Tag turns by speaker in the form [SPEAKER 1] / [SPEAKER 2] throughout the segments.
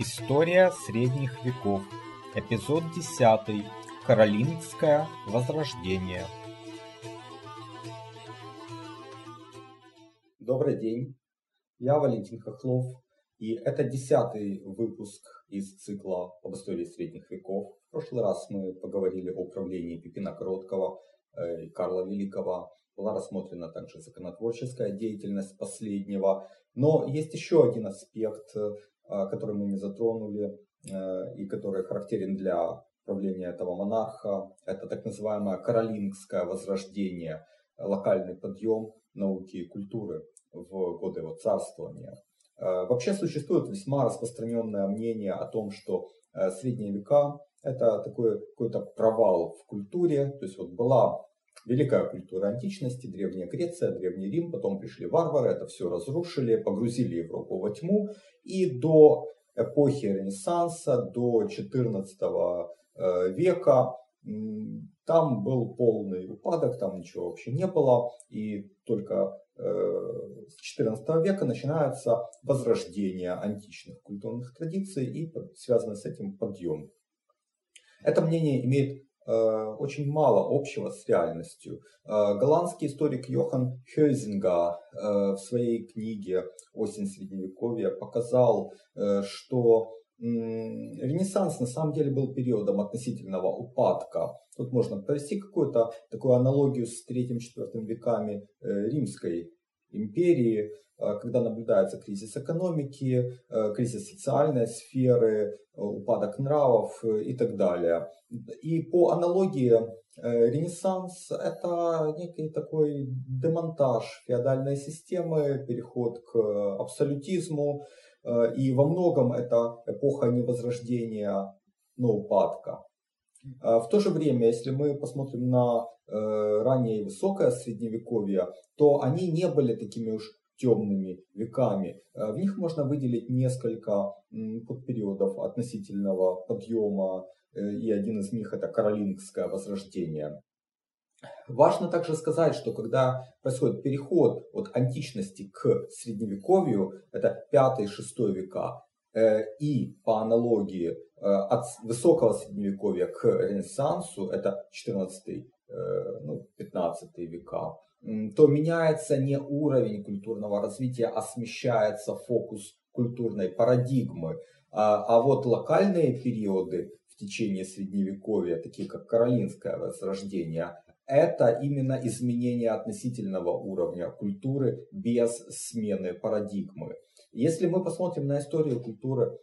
[SPEAKER 1] История средних веков. Эпизод 10. Каролингское возрождение.
[SPEAKER 2] Добрый день, я Валентин Хохлов, и это десятый выпуск из цикла об истории средних веков. В прошлый раз мы поговорили о правлении Пипина Короткого э, и Карла Великого. Была рассмотрена также законотворческая деятельность последнего. Но есть еще один аспект, э, который мы не затронули э, и который характерен для правления этого монарха. Это так называемое каролингское возрождение, локальный подъем науки и культуры в годы его царствования. Вообще существует весьма распространенное мнение о том, что средние века это такой какой-то провал в культуре. То есть вот была Великая культура античности, Древняя Греция, Древний Рим, потом пришли варвары, это все разрушили, погрузили Европу во тьму. И до эпохи Ренессанса, до XIV э, века там был полный упадок, там ничего вообще не было. И только э, с XIV века начинается возрождение античных культурных традиций и связанный с этим подъем. Это мнение имеет очень мало общего с реальностью. Э, голландский историк Йохан Хёйзинга э, в своей книге «Осень Средневековья» показал, что Ренессанс на самом деле был периодом относительного упадка. Тут можно провести какую-то такую аналогию с 3-4 веками римской империи, э, когда наблюдается кризис экономики, э, кризис социальной сферы, э, упадок нравов и так далее. И по аналогии Ренессанс – это некий такой демонтаж феодальной системы, переход к абсолютизму, и во многом это эпоха не возрождения, но упадка. В то же время, если мы посмотрим на Э, раннее и высокое средневековье, то они не были такими уж темными веками. Э, в них можно выделить несколько подпериодов относительного подъема, э, и один из них это Каролингское возрождение. Важно также сказать, что когда происходит переход от античности к средневековью, это 5-6 века, и по аналогии от высокого средневековья к ренессансу, это 14 Э, ну, 15 века, то меняется не уровень культурного развития, а смещается фокус культурной парадигмы. А, а вот локальные периоды в течение Средневековья, такие как Каролинское возрождение, это именно изменение относительного уровня культуры без смены парадигмы. Если мы посмотрим на историю культуры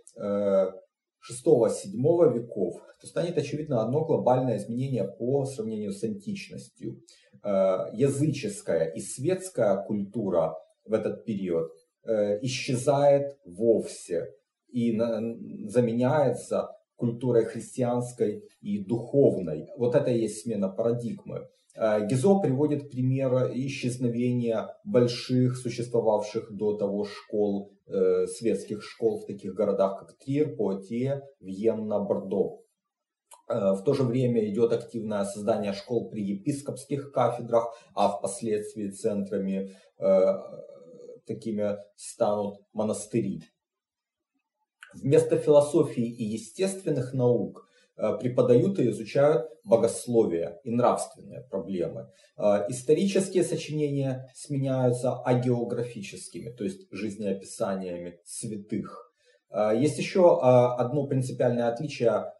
[SPEAKER 2] 6-7 веков, то станет очевидно одно глобальное изменение по сравнению с античностью. Э, языческая и светская культура в этот период э, исчезает вовсе и заменяется культурой христианской и духовной. Вот это и есть смена парадигмы. Э, Гизо приводит пример исчезновения больших существовавших до того школ, э, светских школ в таких городах, как Трир, Пуатье, Вьенна, Бордо. Э, в то же время идет активное создание школ при епископских кафедрах, а впоследствии центрами такими станут монастыри. Вместо философии и естественных наук преподают и изучают богословие и нравственные проблемы. Э, исторические сочинения сменяются агеографическими, то есть жизнеописаниями святых. Э, есть еще одно принципиальное отличие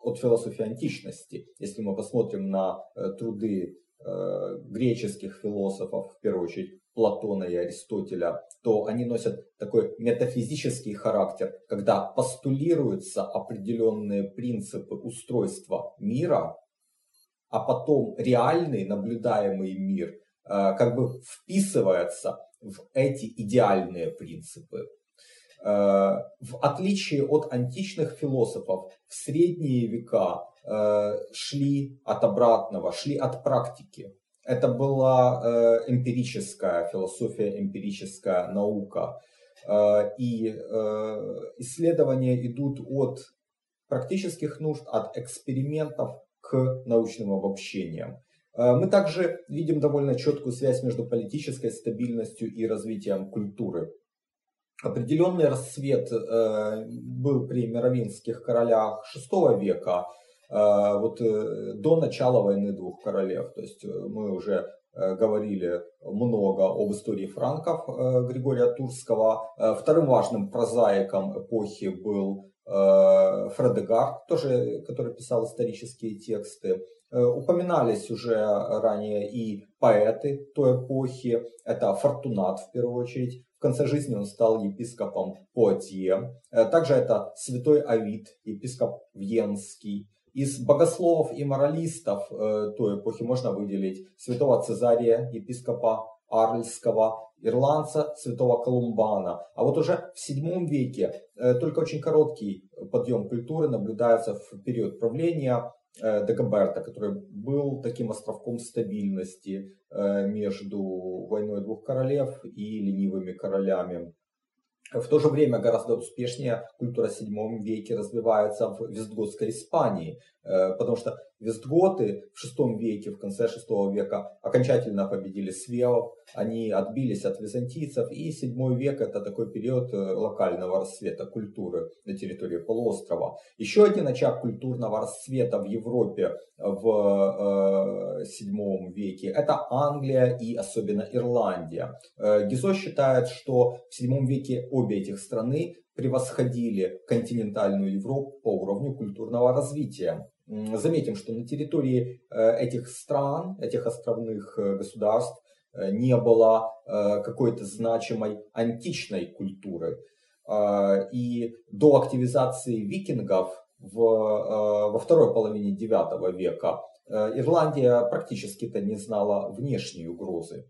[SPEAKER 2] от философии античности. Если мы посмотрим на труды греческих философов, в первую очередь Платона и Аристотеля, то они носят такой метафизический характер, когда постулируются определенные принципы устройства мира, а потом реальный наблюдаемый мир э, как бы вписывается в эти идеальные принципы. Э, в отличие от античных философов, в средние века э, шли от обратного, шли от практики. Это была э, эмпирическая философия, эмпирическая наука. Э, и э, исследования идут от практических нужд, от экспериментов к научным обобщениям. Мы также видим довольно четкую связь между политической стабильностью и развитием культуры. Определенный расцвет э, был при мировинских королях VI века, вот э, до начала войны двух королев. То есть мы уже говорили много об истории франков Григория Турского. Вторым важным прозаиком эпохи был Фредегард, тоже, который писал исторические тексты. Упоминались уже ранее и поэты той эпохи. Это Фортунат в первую очередь, конце жизни он стал епископом Поатье. Э, также это святой Авид, епископ Венский. Из богословов и моралистов э, той эпохи можно выделить святого Цезария, епископа Арльского, ирландца святого Колумбана. А вот уже в VII веке э, только очень короткий подъем культуры наблюдается в период правления Э, Дагоберта, который был таким островком стабильности между войной двух королев и ленивыми королями. В то же время гораздо успешнее культура в VII веке развивается в Вестготской Испании, э, потому что Вестготы в VI веке, в конце VI века окончательно победили свевов, они отбились от византийцев, и VII век это такой период э, локального расцвета культуры на территории полуострова. Еще один очаг культурного расцвета в Европе в VII веке это Англия и особенно Ирландия. Гизо считает, что в VII веке обе этих страны превосходили континентальную Европу по уровню культурного развития. Заметим, что на территории э, этих стран, этих островных э, государств э, не было какой-то значимой античной культуры. И до активизации викингов в, во второй половине IX века Ирландия практически-то не знала внешней угрозы.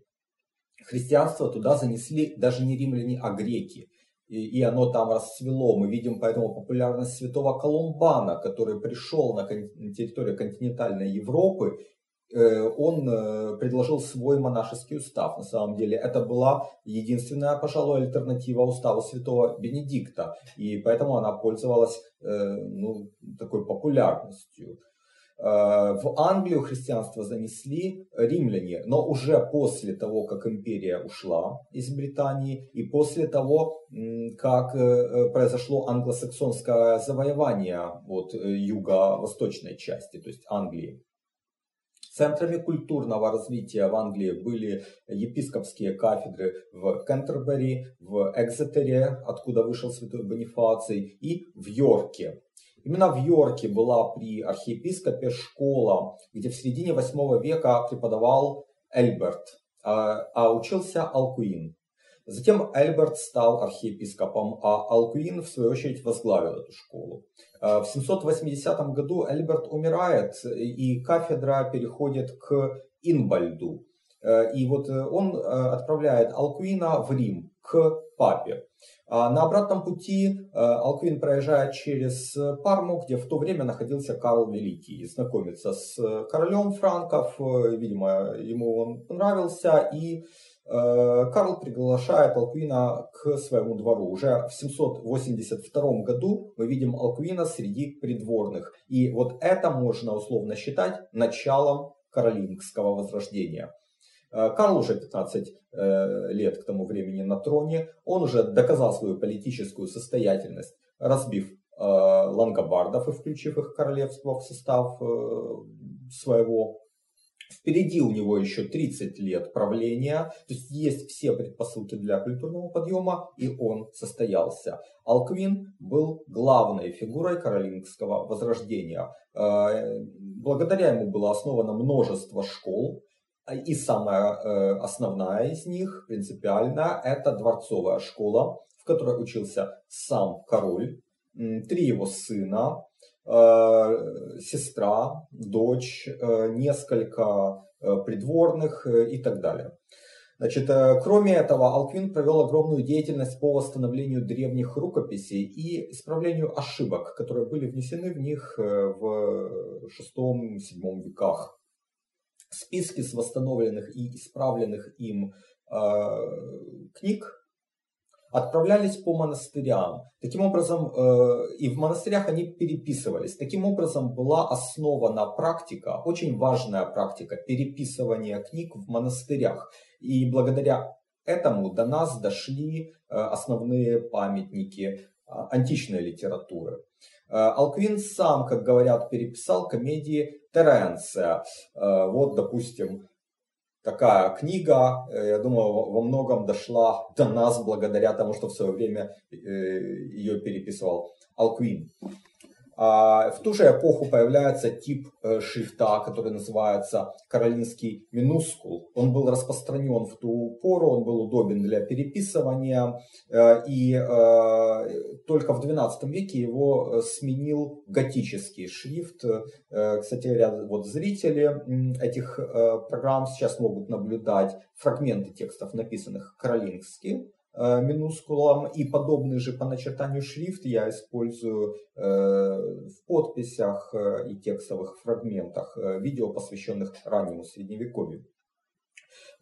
[SPEAKER 2] Христианство туда занесли даже не римляне, а греки и, и оно там расцвело. Мы видим поэтому популярность святого Колумбана, который пришел на, на территорию континентальной Европы. Э, он э, предложил свой монашеский устав. На самом деле это была единственная, пожалуй, альтернатива уставу святого Бенедикта. И поэтому она пользовалась э, ну, такой популярностью. Э, в Англию христианство занесли римляне, но уже после того, как империя ушла из Британии и после того, как э, произошло англосаксонское завоевание от э, юго-восточной части, то есть Англии. Центрами культурного развития в Англии были епископские кафедры в Кентербери, в Экзетере, откуда вышел святой Бонифаций, и в Йорке. Именно в Йорке была при архиепископе школа, где в середине 8 века преподавал Эльберт, а, а учился Алкуин. Затем Эльберт стал архиепископом, а Алкуин, в свою очередь, возглавил эту школу. А, в 780 году Эльберт умирает, и кафедра переходит к Инбальду. Э, и вот э, он э, отправляет Алкуина в Рим, к папе. А на обратном пути Алквин проезжает через Парму, где в то время находился Карл Великий, и знакомится с королем франков, видимо, ему он понравился, и Карл приглашает Алквина к своему двору. Уже в 782 году мы видим Алквина среди придворных. И вот это можно условно считать началом каролингского возрождения. Э, Карл уже 15 э, лет к тому времени на троне. Он уже доказал свою политическую состоятельность, разбив э, лангобардов и включив их королевство в состав своего. Впереди у него еще 30 лет правления, то есть есть все предпосылки для культурного подъема, и он состоялся. Алквин был главной фигурой каролингского возрождения. Благодаря ему было основано множество школ, и самая э, основная из них, принципиально, это дворцовая школа, в которой учился сам король, три его сына, э, сестра, дочь, э, несколько придворных и так далее. Значит, кроме этого, Алквин провел огромную деятельность по восстановлению древних рукописей и исправлению ошибок, которые были внесены в них в VI-VII веках списки с восстановленных и исправленных им э, книг отправлялись по монастырям. Таким образом, э, и в монастырях они переписывались. Таким образом, была основана практика, очень важная практика переписывания книг в монастырях. И благодаря этому до нас дошли основные памятники античной литературы. Алквин сам, как говорят, переписал комедии Теренция. Вот, допустим, такая книга, я думаю, во многом дошла до нас благодаря тому, что в свое время ее переписывал Алквин. А, в ту же эпоху появляется тип э, шрифта, который называется каролинский минускул. Он был распространен в ту пору, он был удобен для переписывания, э, и э, только в XII веке его сменил готический шрифт. Кстати говоря, вот зрители этих программ сейчас могут наблюдать фрагменты текстов, написанных каролински, Э, минускулам и подобный же по начертанию шрифт я использую э, в подписях э, и текстовых фрагментах видео, посвященных раннему средневековью.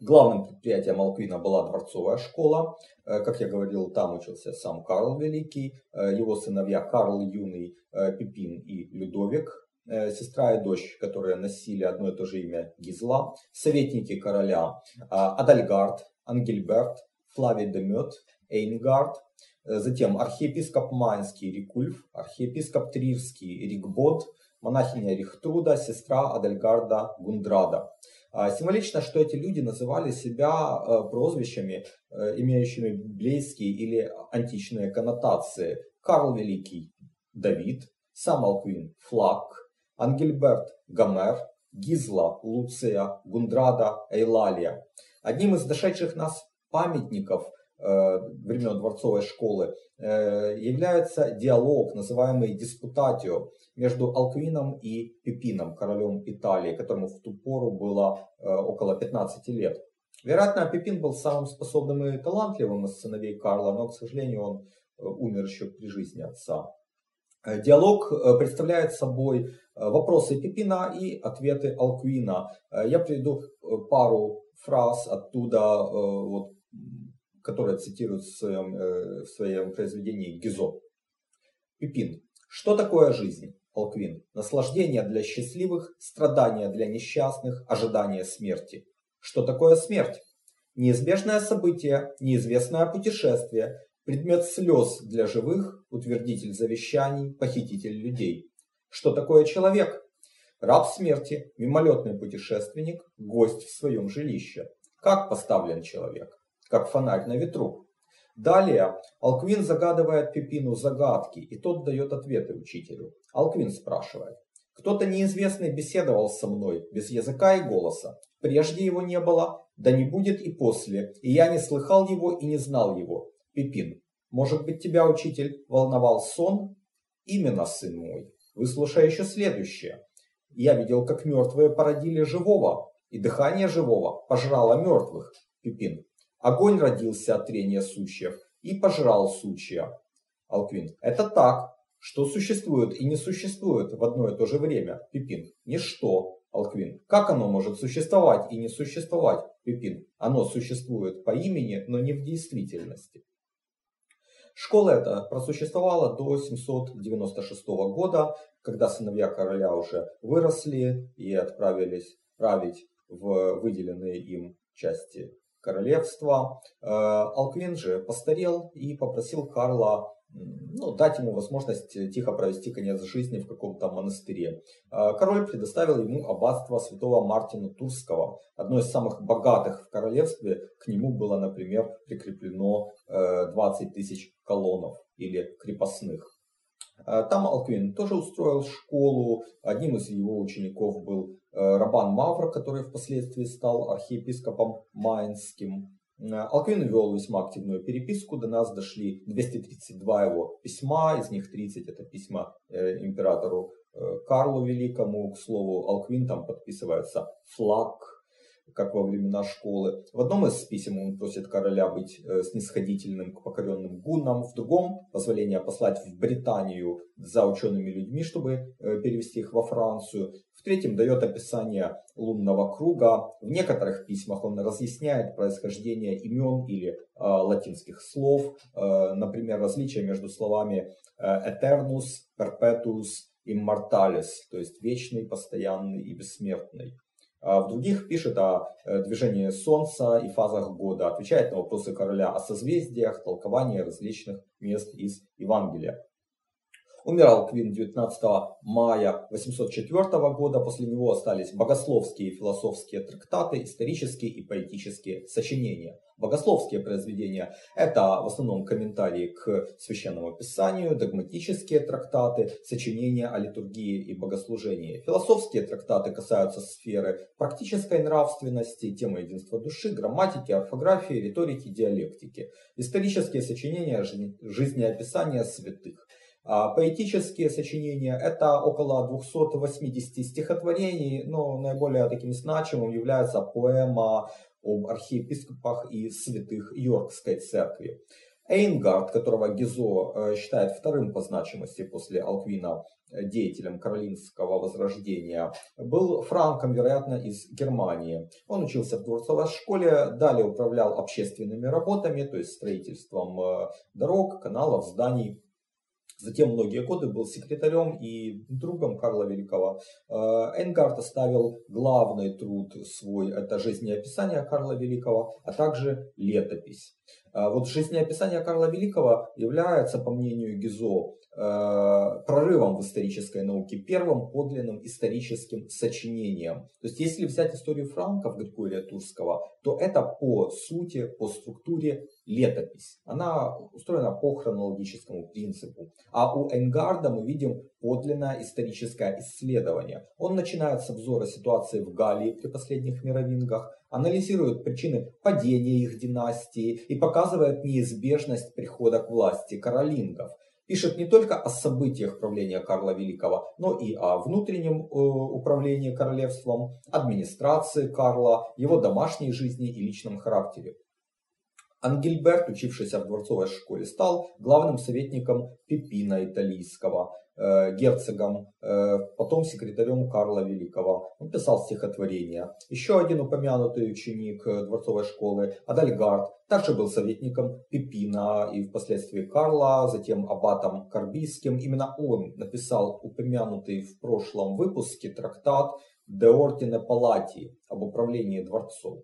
[SPEAKER 2] Главным предприятием Алквина была дворцовая школа. Как я говорил, там учился сам Карл Великий, его сыновья Карл Юный, Пипин и Людовик, сестра и дочь, которые носили одно и то же имя Гизла, советники короля Адальгард, Ангельберт, Флавий Демет, Эйнгард, э, затем архиепископ Майнский Рикульф, архиепископ Тривский Рикбод, монахиня Рихтруда, сестра Адельгарда Гундрада. А, символично, что эти люди называли себя э, прозвищами, э, имеющими библейские или античные коннотации. Карл Великий – Давид, сам Алквин – Флаг, Ангельберт – Гомер, Гизла – Луция, Гундрада – Эйлалия. Одним из дошедших нас памятников э, времен дворцовой школы э, является диалог, называемый диспутатио, между Алквином и Пипином, королем Италии, которому в ту пору было э, около 15 лет. Вероятно, Пипин был самым способным и талантливым из сыновей Карла, но, к сожалению, он умер еще при жизни отца. Диалог представляет собой вопросы Пипина и ответы Алквина. Я приведу пару фраз оттуда, вот, которое цитирует в своем, э, в своем произведении Гизо. Пипин. Что такое жизнь? Алквин. Наслаждение для счастливых, страдания для несчастных, ожидание смерти. Что такое смерть? Неизбежное событие, неизвестное путешествие, предмет слез для живых, утвердитель завещаний, похититель людей. Что такое человек? Раб смерти, мимолетный путешественник, гость в своем жилище. Как поставлен человек? Как фонарь на ветру. Далее Алквин загадывает Пипину загадки, и тот дает ответы учителю. Алквин спрашивает. Кто-то неизвестный беседовал со мной, без языка и голоса. Прежде его не было, да не будет и после, и я не слыхал его и не знал его. Пипин. Может быть, тебя, учитель, волновал сон? Именно, сын мой. Выслушай еще следующее. Я видел, как мертвые породили живого, и дыхание живого пожрало мертвых. Пипин. Огонь родился от трения сучьев и пожрал сучья. Алквин. Это так. Что существует и не существует в одно и то же время? Пипин. Ничто. Алквин. Как оно может существовать и не существовать? Пипин. Оно существует по имени, но не в действительности. Школа эта просуществовала до 796 года, когда сыновья короля уже выросли и отправились править в выделенные им части королевства. Э, Алквин же постарел и попросил Карла ну, дать ему возможность тихо провести конец жизни в каком-то монастыре. Э, король предоставил ему аббатство святого Мартина Турского, одно из самых богатых в королевстве. К нему было, например, прикреплено 20 э, тысяч колоннов или крепостных. Там Алквин тоже устроил школу. Одним из его учеников был Э, Рабан Мавр, который впоследствии стал архиепископом Майнским. Э, Алквин вел весьма активную переписку, до нас дошли 232 его письма, из них 30 это письма э, императору Карлу Великому, к слову, Алквин там подписывается флаг, как во времена школы. В одном из писем он просит короля быть э, снисходительным к покоренным гуннам, в другом позволение послать в Британию за учеными людьми, чтобы э, перевести их во Францию. В третьем дает описание лунного круга. В некоторых письмах он разъясняет происхождение имен или э, латинских слов, э, например, различия между словами э, eternus, perpetuus, immortalis, то есть вечный, постоянный и бессмертный. А в других пишет о э, движении Солнца и фазах года, отвечает на вопросы короля о созвездиях, толковании различных мест из Евангелия. Умирал Квин 19 мая 804 года, после него остались богословские и философские трактаты, исторические и поэтические сочинения. Богословские произведения – это в основном комментарии к Священному Писанию, догматические трактаты, сочинения о литургии и богослужении. Философские трактаты касаются сферы практической нравственности, темы единства души, грамматики, орфографии, риторики, диалектики. Исторические сочинения – жизнеописания святых. А поэтические сочинения – это около 280 стихотворений, но наиболее таким значимым является поэма об архиепископах и святых Йоркской церкви. Эйнгард, которого Гизо э, считает вторым по значимости после Алквина э, деятелем Каролинского возрождения, был франком, вероятно, из Германии. Он учился в дворцовой школе, далее управлял общественными работами, то есть строительством э, дорог, каналов, зданий Затем многие годы был секретарем и другом Карла Великого. Э, Энгард оставил главный труд свой, это жизнеописание Карла Великого, а также летопись. Э, вот жизнеописание Карла Великого является, по мнению Гизо, прорывом в исторической науке, первым подлинным историческим сочинением. То есть, если взять историю франков Григория Турского, то это по сути, по структуре летопись. Она устроена по хронологическому принципу. А у Энгарда мы видим подлинное историческое исследование. Он начинает с обзора ситуации в Галлии при последних мировингах, анализирует причины падения их династии и показывает неизбежность прихода к власти каролингов пишет не только о событиях правления Карла Великого, но и о внутреннем э, управлении королевством, администрации Карла, его домашней жизни и личном характере. Ангельберт, учившийся в дворцовой школе, стал главным советником Пипина Италийского, герцогом, э, потом секретарем Карла Великого. Он писал стихотворения. Еще один упомянутый ученик э, дворцовой школы, Адальгард, также был советником Пипина и впоследствии Карла, затем аббатом Карбийским. Именно он написал упомянутый в прошлом выпуске трактат «De Ordine Palati» об управлении дворцом.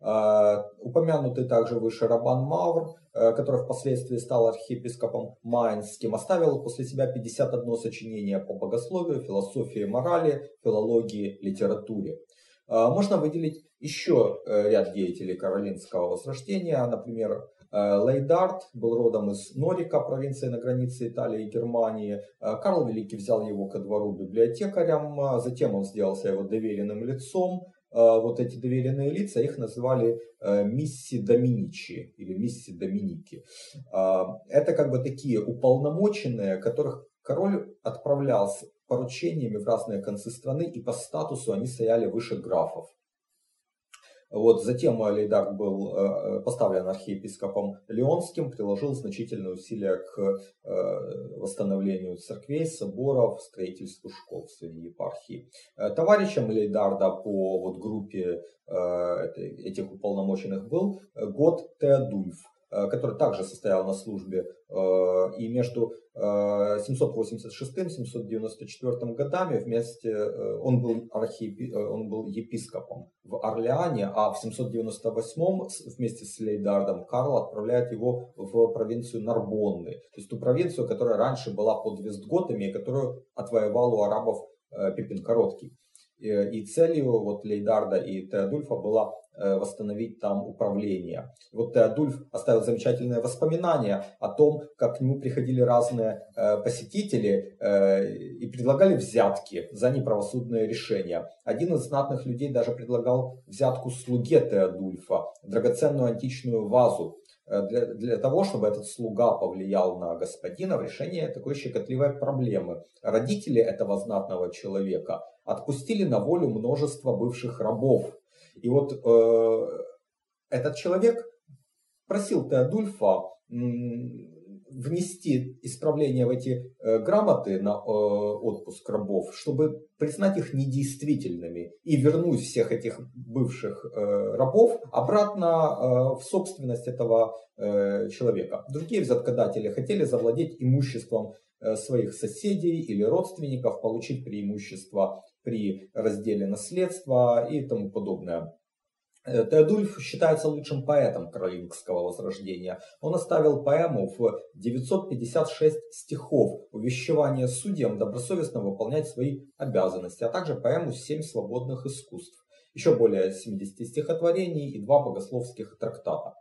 [SPEAKER 2] Э, упомянутый также выше Рабан Мавр, э, который впоследствии стал архиепископом Майнским, оставил после себя 51 сочинение по богословию, философии морали, филологии, литературе. Э, можно выделить еще ряд деятелей Каролинского возрождения, например, Лейдард был родом из Норика, провинции на границе Италии и Германии. Карл Великий взял его ко двору библиотекарем, затем он сделался его доверенным лицом, вот эти доверенные лица, их называли э, мисси Доминичи или мисси Доминики. А, это как бы такие уполномоченные, которых король отправлял с поручениями в разные концы страны, и по статусу они стояли выше графов. Вот, затем Лейдард был э, э, поставлен архиепископом Леонским, приложил значительные усилия к э, восстановлению церквей, соборов, строительству школ в своей епархии. Товарищем Лейдарда по вот, группе этих уполномоченных был год Теодульф, который также состоял на службе и между 786-794 годами вместе э, он был, архиепи, э, он был епископом в Орлеане, а в 798 вместе с Лейдардом Карл отправляет его в провинцию Нарбонны, то есть ту провинцию, которая раньше была под Вестготами и которую отвоевал у арабов э, Пипин Короткий. И целью вот Лейдарда и Теодульфа была Э, восстановить там управление. Вот Теодульф оставил замечательные воспоминания о том, как к нему приходили разные э, посетители э, и предлагали взятки за неправосудные решения. Один из знатных людей даже предлагал взятку слуге Теодульфа, драгоценную античную вазу, для, для того, чтобы этот слуга повлиял на господина в решении такой щекотливой проблемы. Родители этого знатного человека отпустили на волю множество бывших рабов, и вот э, этот человек просил Теодульфа внести исправления в эти э, грамоты на э, отпуск рабов, чтобы признать их недействительными и вернуть всех этих бывших э, рабов обратно в собственность этого человека. Другие взяткодатели хотели завладеть имуществом своих соседей или родственников, получить преимущество при разделе наследства и тому подобное. Э, Теодульф считается лучшим поэтом каролингского возрождения. Он оставил поэму в 956 стихов увещевания судьям добросовестно выполнять свои обязанности, а также поэму «Семь свободных искусств», еще более 70 стихотворений и два богословских трактата.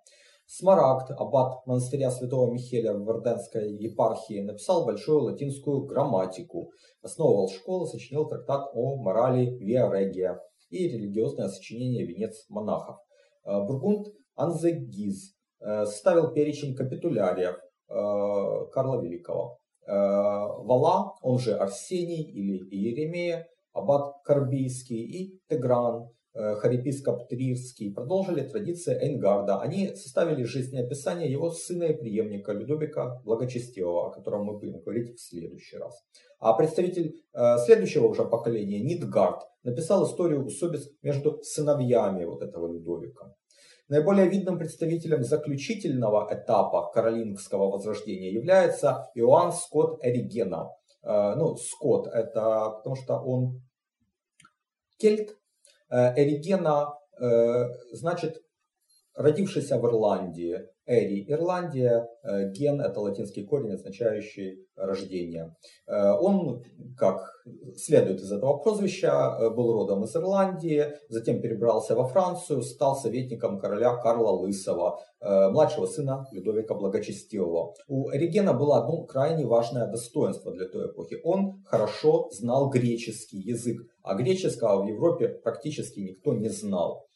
[SPEAKER 2] Смарагд, аббат монастыря святого Михеля в Верденской епархии, написал большую латинскую грамматику, основывал школу, сочинил трактат о морали Виа Регия и религиозное сочинение «Венец монахов». Э, Бургунд Анзегиз э, составил перечень капитуляриев э, Карла Великого. Вала, он же Арсений или Иеремия, аббат Карбийский и Тегран, харепископ Трирский продолжили традиции Эйнгарда. Они составили жизнеописание его сына и преемника Людовика Благочестивого, о котором мы будем говорить в следующий раз. А представитель следующего уже поколения, Нидгард, написал историю усобиц между сыновьями вот этого Людовика. Наиболее видным представителем заключительного этапа каролингского возрождения является Иоанн Скотт Эригена. Э, ну, Скотт это потому что он кельт. Э, Эригена э, значит родившийся в Ирландии. Эри – Ирландия, э, ген – это латинский корень, означающий рождение. Э, он, как следует из этого прозвища, э, был родом из Ирландии, затем перебрался во Францию, стал советником короля Карла Лысого, младшего сына Людовика Благочестивого. У Эригена было одно крайне важное достоинство для той эпохи. Он хорошо знал греческий язык, а греческого в Европе практически никто не знал.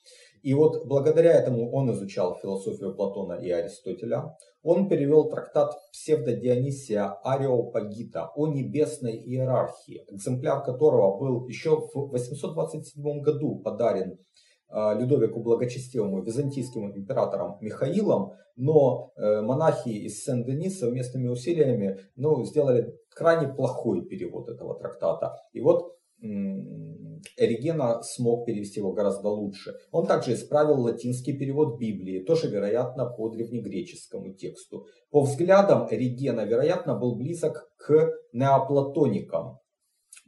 [SPEAKER 2] И вот благодаря этому он изучал философию Платона и Аристотеля. Он перевел трактат псевдодионисия Ареопагита о небесной иерархии, экземпляр которого был еще в 827 году подарен а, Людовику Благочестивому византийским императором Михаилом, но э, монахи из Сен-Дени совместными усилиями ну, сделали крайне плохой перевод этого трактата. И вот Эригена смог перевести его гораздо лучше. Он также исправил латинский перевод Библии, тоже, вероятно, по древнегреческому тексту. По взглядам Эригена, вероятно, был близок к неоплатоникам.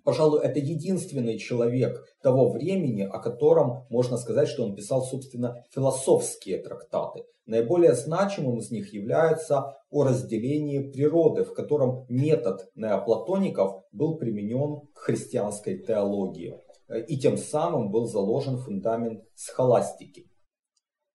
[SPEAKER 2] Пожалуй, это единственный человек того времени, о котором можно сказать, что он писал, собственно, философские трактаты. Наиболее значимым из них является о разделении природы, в котором метод неоплатоников был применен к христианской теологии. И тем самым был заложен фундамент схоластики.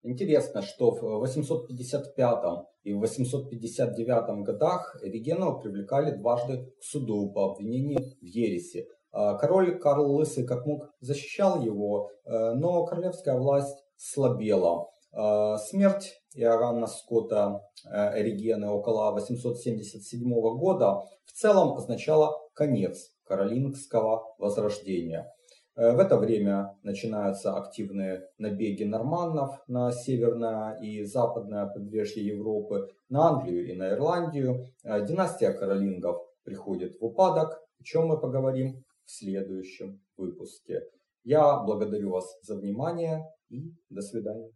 [SPEAKER 2] Интересно, что в 855 и в 859 годах Регенова привлекали дважды к суду по обвинению в ереси. А король Карл Лысый как мог защищал его, э, но королевская власть слабела. А смерть Иоганна Скотта э, Эригены около 877 года в целом означала конец каролингского возрождения. Э, в это время начинаются активные набеги норманнов на северное и западное побережье Европы, на Англию и на Ирландию. Э, династия каролингов приходит в упадок, о чем мы поговорим в следующем выпуске. Я благодарю вас за внимание и до свидания.